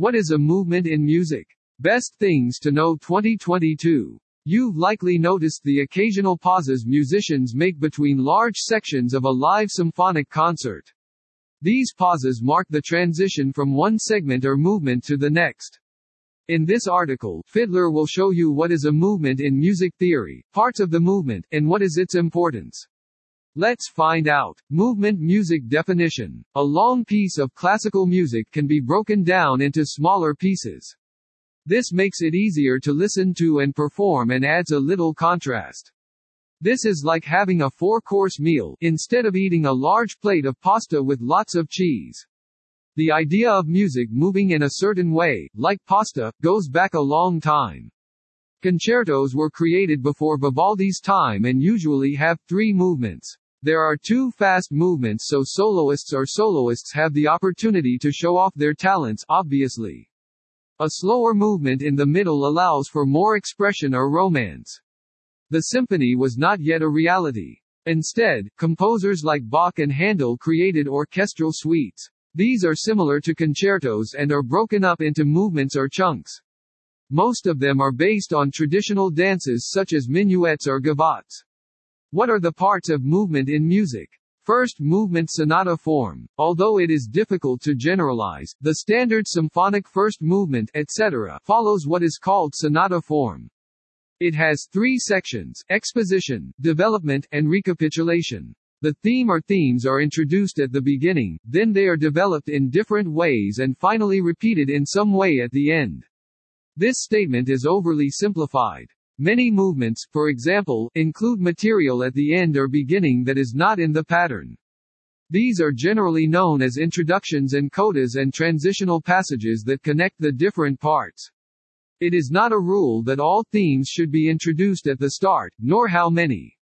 What is a movement in music? Best things to know 2022. You've likely noticed the occasional pauses musicians make between large sections of a live symphonic concert. These pauses mark the transition from one segment or movement to the next. In this article, Fidlar will show you what is a movement in music theory, parts of the movement, and what is its importance. Let's find out. Movement music definition. A long piece of classical music can be broken down into smaller pieces. This makes it easier to listen to and perform and adds a little contrast. This is like having a four-course meal, instead of eating a large plate of pasta with lots of cheese. The idea of music moving in a certain way, like pasta, goes back a long time. Concertos were created before Vivaldi's time and usually have three movements. There are two fast movements so soloists or soloists have the opportunity to show off their talents, obviously. A slower movement in the middle allows for more expression or romance. The symphony was not yet a reality. Instead, composers like Bach and Handel created orchestral suites. These are similar to concertos and are broken up into movements or chunks. Most of them are based on traditional dances such as minuets or gavottes. What are the parts of movement in music? First movement sonata form. Although it is difficult to generalize, the standard symphonic first movement, etc., follows what is called sonata form. It has three sections, exposition, development, and recapitulation. The theme or themes are introduced at the beginning, then they are developed in different ways and finally repeated in some way at the end. This statement is overly simplified. Many movements, for example, include material at the end or beginning that is not in the pattern. These are generally known as introductions and codas and transitional passages that connect the different parts. It is not a rule that all themes should be introduced at the start, nor how many.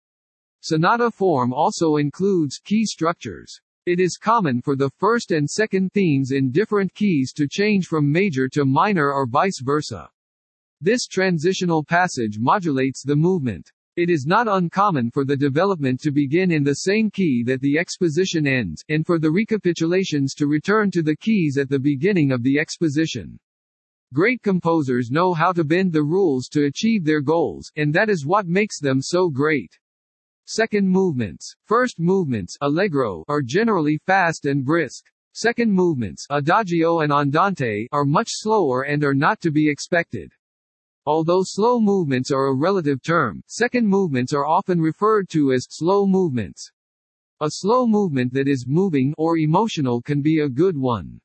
Sonata form also includes key structures. It is common for the first and second themes in different keys to change from major to minor or vice versa. This transitional passage modulates the movement. It is not uncommon for the development to begin in the same key that the exposition ends, and for the recapitulations to return to the keys at the beginning of the exposition. Great composers know how to bend the rules to achieve their goals, and that is what makes them so great. Second movements. First movements allegro are generally fast and brisk. Second movements adagio and andante are much slower and are not to be expected. Although slow movements are a relative term, second movements are often referred to as slow movements. A slow movement that is moving or emotional can be a good one.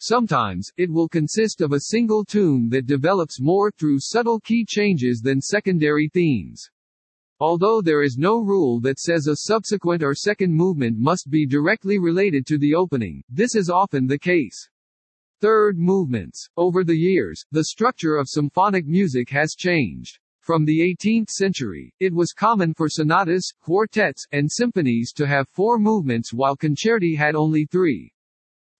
Sometimes, it will consist of a single tune that develops more through subtle key changes than secondary themes. Although there is no rule that says a subsequent or second movement must be directly related to the opening, this is often the case. Third movements. Over the years, the structure of symphonic music has changed. From the 18th century, it was common for sonatas, quartets, and symphonies to have four movements while concerti had only three.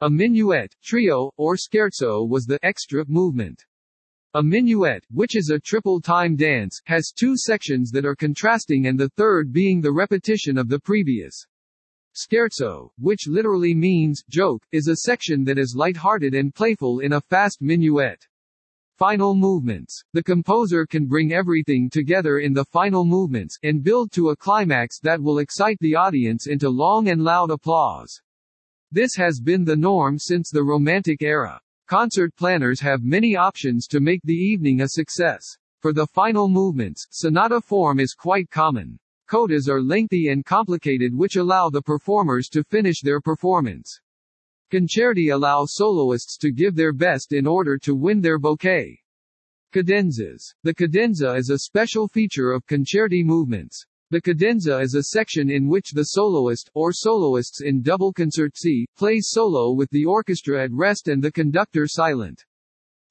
A minuet, trio, or scherzo was the extra movement. A minuet, which is a triple-time dance, has two sections that are contrasting and the third being the repetition of the previous. Scherzo, which literally means joke, is a section that is light-hearted and playful in a fast minuet. Final movements. The composer can bring everything together in the final movements, and build to a climax that will excite the audience into long and loud applause. This has been the norm since the Romantic era. Concert planners have many options to make the evening a success. For the final movements, sonata form is quite common. Codas are lengthy and complicated which allow the performers to finish their performance. Concerti allow soloists to give their best in order to win their bouquet. Cadenzas. The cadenza is a special feature of concerti movements. The cadenza is a section in which the soloist, or soloists in double concerti, plays solo with the orchestra at rest and the conductor silent.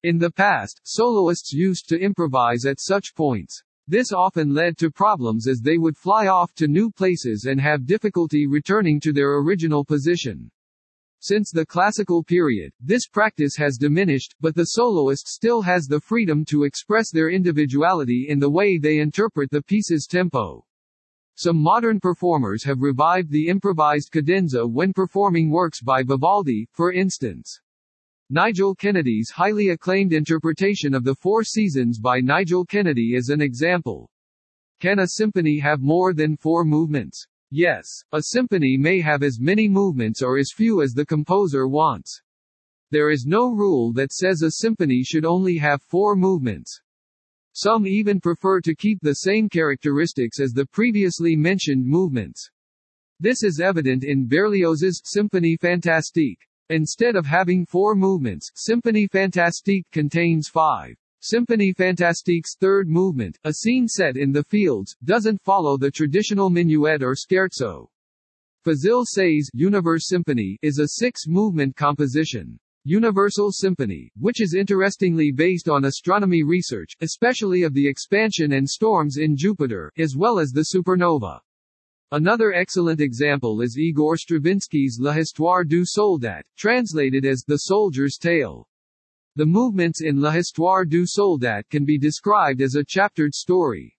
In the past, soloists used to improvise at such points. This often led to problems as they would fly off to new places and have difficulty returning to their original position. Since the classical period, this practice has diminished, but the soloist still has the freedom to express their individuality in the way they interpret the piece's tempo. Some modern performers have revived the improvised cadenza when performing works by Vivaldi, for instance. Nigel Kennedy's highly acclaimed interpretation of the Four Seasons by Nigel Kennedy is an example. Can a symphony have more than four movements? Yes, a symphony may have as many movements or as few as the composer wants. There is no rule that says a symphony should only have four movements. Some even prefer to keep the same characteristics as the previously mentioned movements. This is evident in Berlioz's Symphonie Fantastique. Instead of having four movements, Symphonie Fantastique contains five. Symphonie Fantastique's third movement, a scene set in the fields, doesn't follow the traditional minuet or scherzo. Fazil Say's Univers Symphony is a six-movement composition. Universal Symphony, which is interestingly based on astronomy research, especially of the expansion and storms in Jupiter, as well as the supernova. Another excellent example is Igor Stravinsky's L'Histoire du Soldat, translated as The Soldier's Tale. The movements in L'Histoire du Soldat can be described as a chaptered story.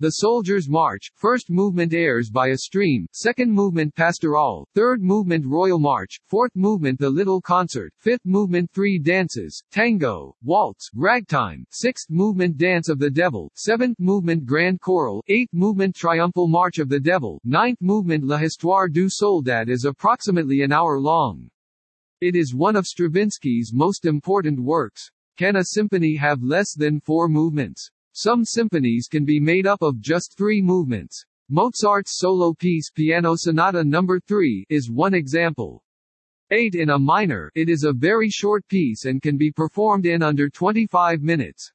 The Soldier's March, first movement airs by a stream, second movement Pastoral, third movement Royal March, fourth movement The Little Concert, fifth movement Three Dances, Tango, Waltz, Ragtime, sixth movement Dance of the Devil, seventh movement Grand Choral, eighth movement Triumphal March of the Devil, ninth movement L'Histoire du Soldat is approximately an hour long. It is one of Stravinsky's most important works. Can a symphony have less than four movements? Some symphonies can be made up of just three movements. Mozart's solo piece Piano Sonata No. 3 is one example. 8 in a minor, it is a very short piece and can be performed in under 25 minutes.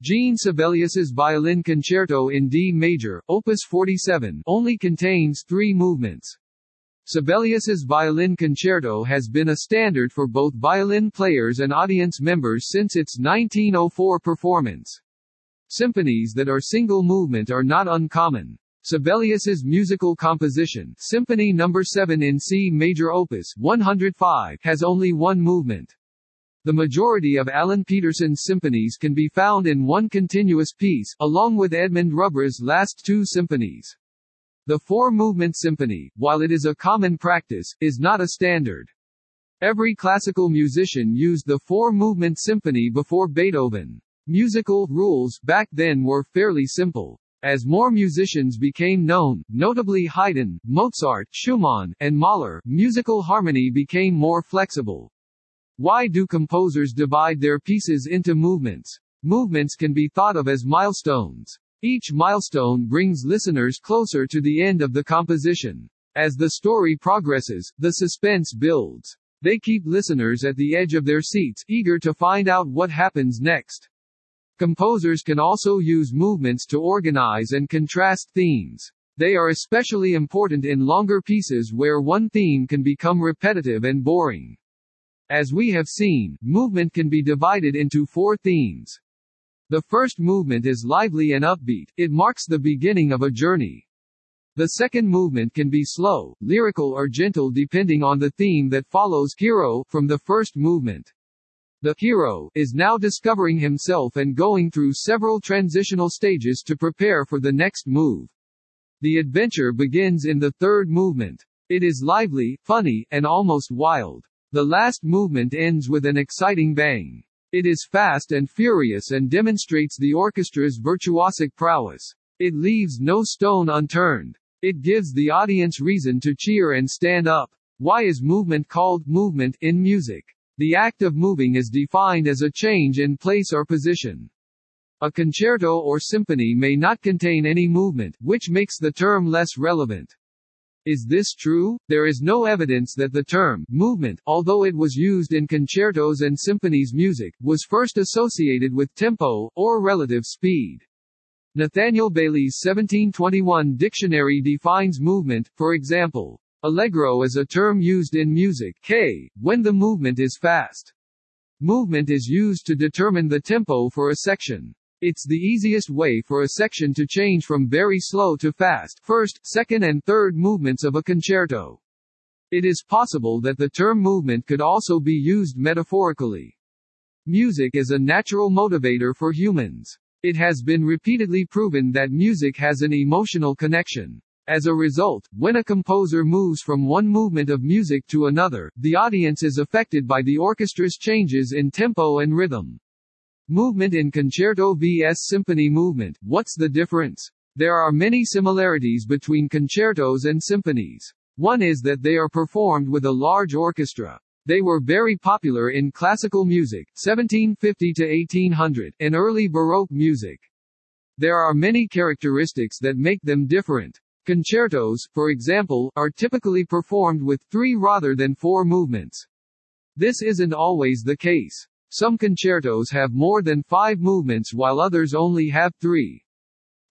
Jean Sibelius's Violin Concerto in D major, opus 47, only contains three movements. Sibelius's Violin Concerto has been a standard for both violin players and audience members since its 1904 performance. Symphonies that are single movement are not uncommon. Sibelius's musical composition, Symphony No. 7 in C major opus 105, has only one movement. The majority of Allan Pettersson's symphonies can be found in one continuous piece, along with Edmund Rubbra's last two symphonies. The four-movement symphony, while it is a common practice, is not a standard. Every classical musician used the four-movement symphony before Beethoven. Musical rules back then were fairly simple. As more musicians became known, notably Haydn, Mozart, Schumann, and Mahler, musical harmony became more flexible. Why do composers divide their pieces into movements? Movements can be thought of as milestones. Each milestone brings listeners closer to the end of the composition. As the story progresses, the suspense builds. They keep listeners at the edge of their seats, eager to find out what happens next. Composers can also use movements to organize and contrast themes. They are especially important in longer pieces where one theme can become repetitive and boring. As we have seen, movement can be divided into four themes. The first movement is lively and upbeat, it marks the beginning of a journey. The second movement can be slow, lyrical or gentle depending on the theme that follows hero from the first movement. The hero is now discovering himself and going through several transitional stages to prepare for the next move. The adventure begins in the third movement. It is lively, funny, and almost wild. The last movement ends with an exciting bang. It is fast and furious and demonstrates the orchestra's virtuosic prowess. It leaves no stone unturned. It gives the audience reason to cheer and stand up. Why is movement called movement in music? The act of moving is defined as a change in place or position. A concerto or symphony may not contain any movement, which makes the term less relevant. Is this true? There is no evidence that the term movement, although it was used in concertos and symphonies music, was first associated with tempo, or relative speed. Nathaniel Bailey's 1721 dictionary defines movement, for example, Allegro is a term used in music K, when the movement is fast. Movement is used to determine the tempo for a section. It's the easiest way for a section to change from very slow to fast, first, second and third movements of a concerto. It is possible that the term movement could also be used metaphorically. Music is a natural motivator for humans. It has been repeatedly proven that music has an emotional connection. As a result, when a composer moves from one movement of music to another, the audience is affected by the orchestra's changes in tempo and rhythm. Movement in concerto vs symphony movement. What's the difference? There are many similarities between concertos and symphonies. One is that they are performed with a large orchestra. They were very popular in classical music 1750 to 1800 and early Baroque music. There are many characteristics that make them different. Concertos, for example, are typically performed with three rather than four movements. This isn't always the case. Some concertos have more than five movements while others only have three.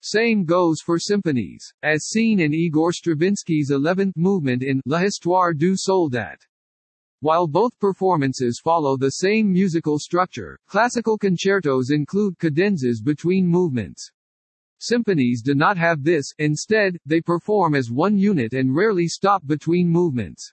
Same goes for symphonies, as seen in Igor Stravinsky's 11th movement in La Histoire du Soldat. While both performances follow the same musical structure, classical concertos include cadenzas between movements. Symphonies do not have this, instead, they perform as one unit and rarely stop between movements.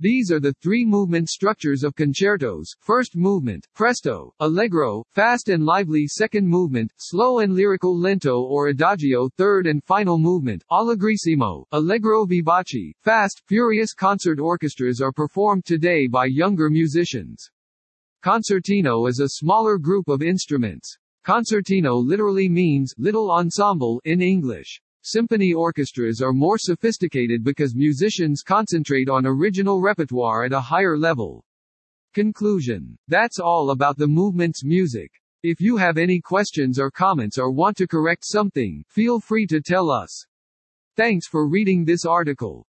These are the three movement structures of concertos, first movement, presto, allegro, fast and lively second movement, slow and lyrical lento or adagio third and final movement, allegrissimo, allegro vivace, fast, furious concert orchestras are performed today by younger musicians. Concertino is a smaller group of instruments. Concertino literally means little ensemble in English. Symphony orchestras are more sophisticated because musicians concentrate on original repertoire at a higher level. Conclusion. That's all about the movement's music. If you have any questions or comments or want to correct something, feel free to tell us. Thanks for reading this article.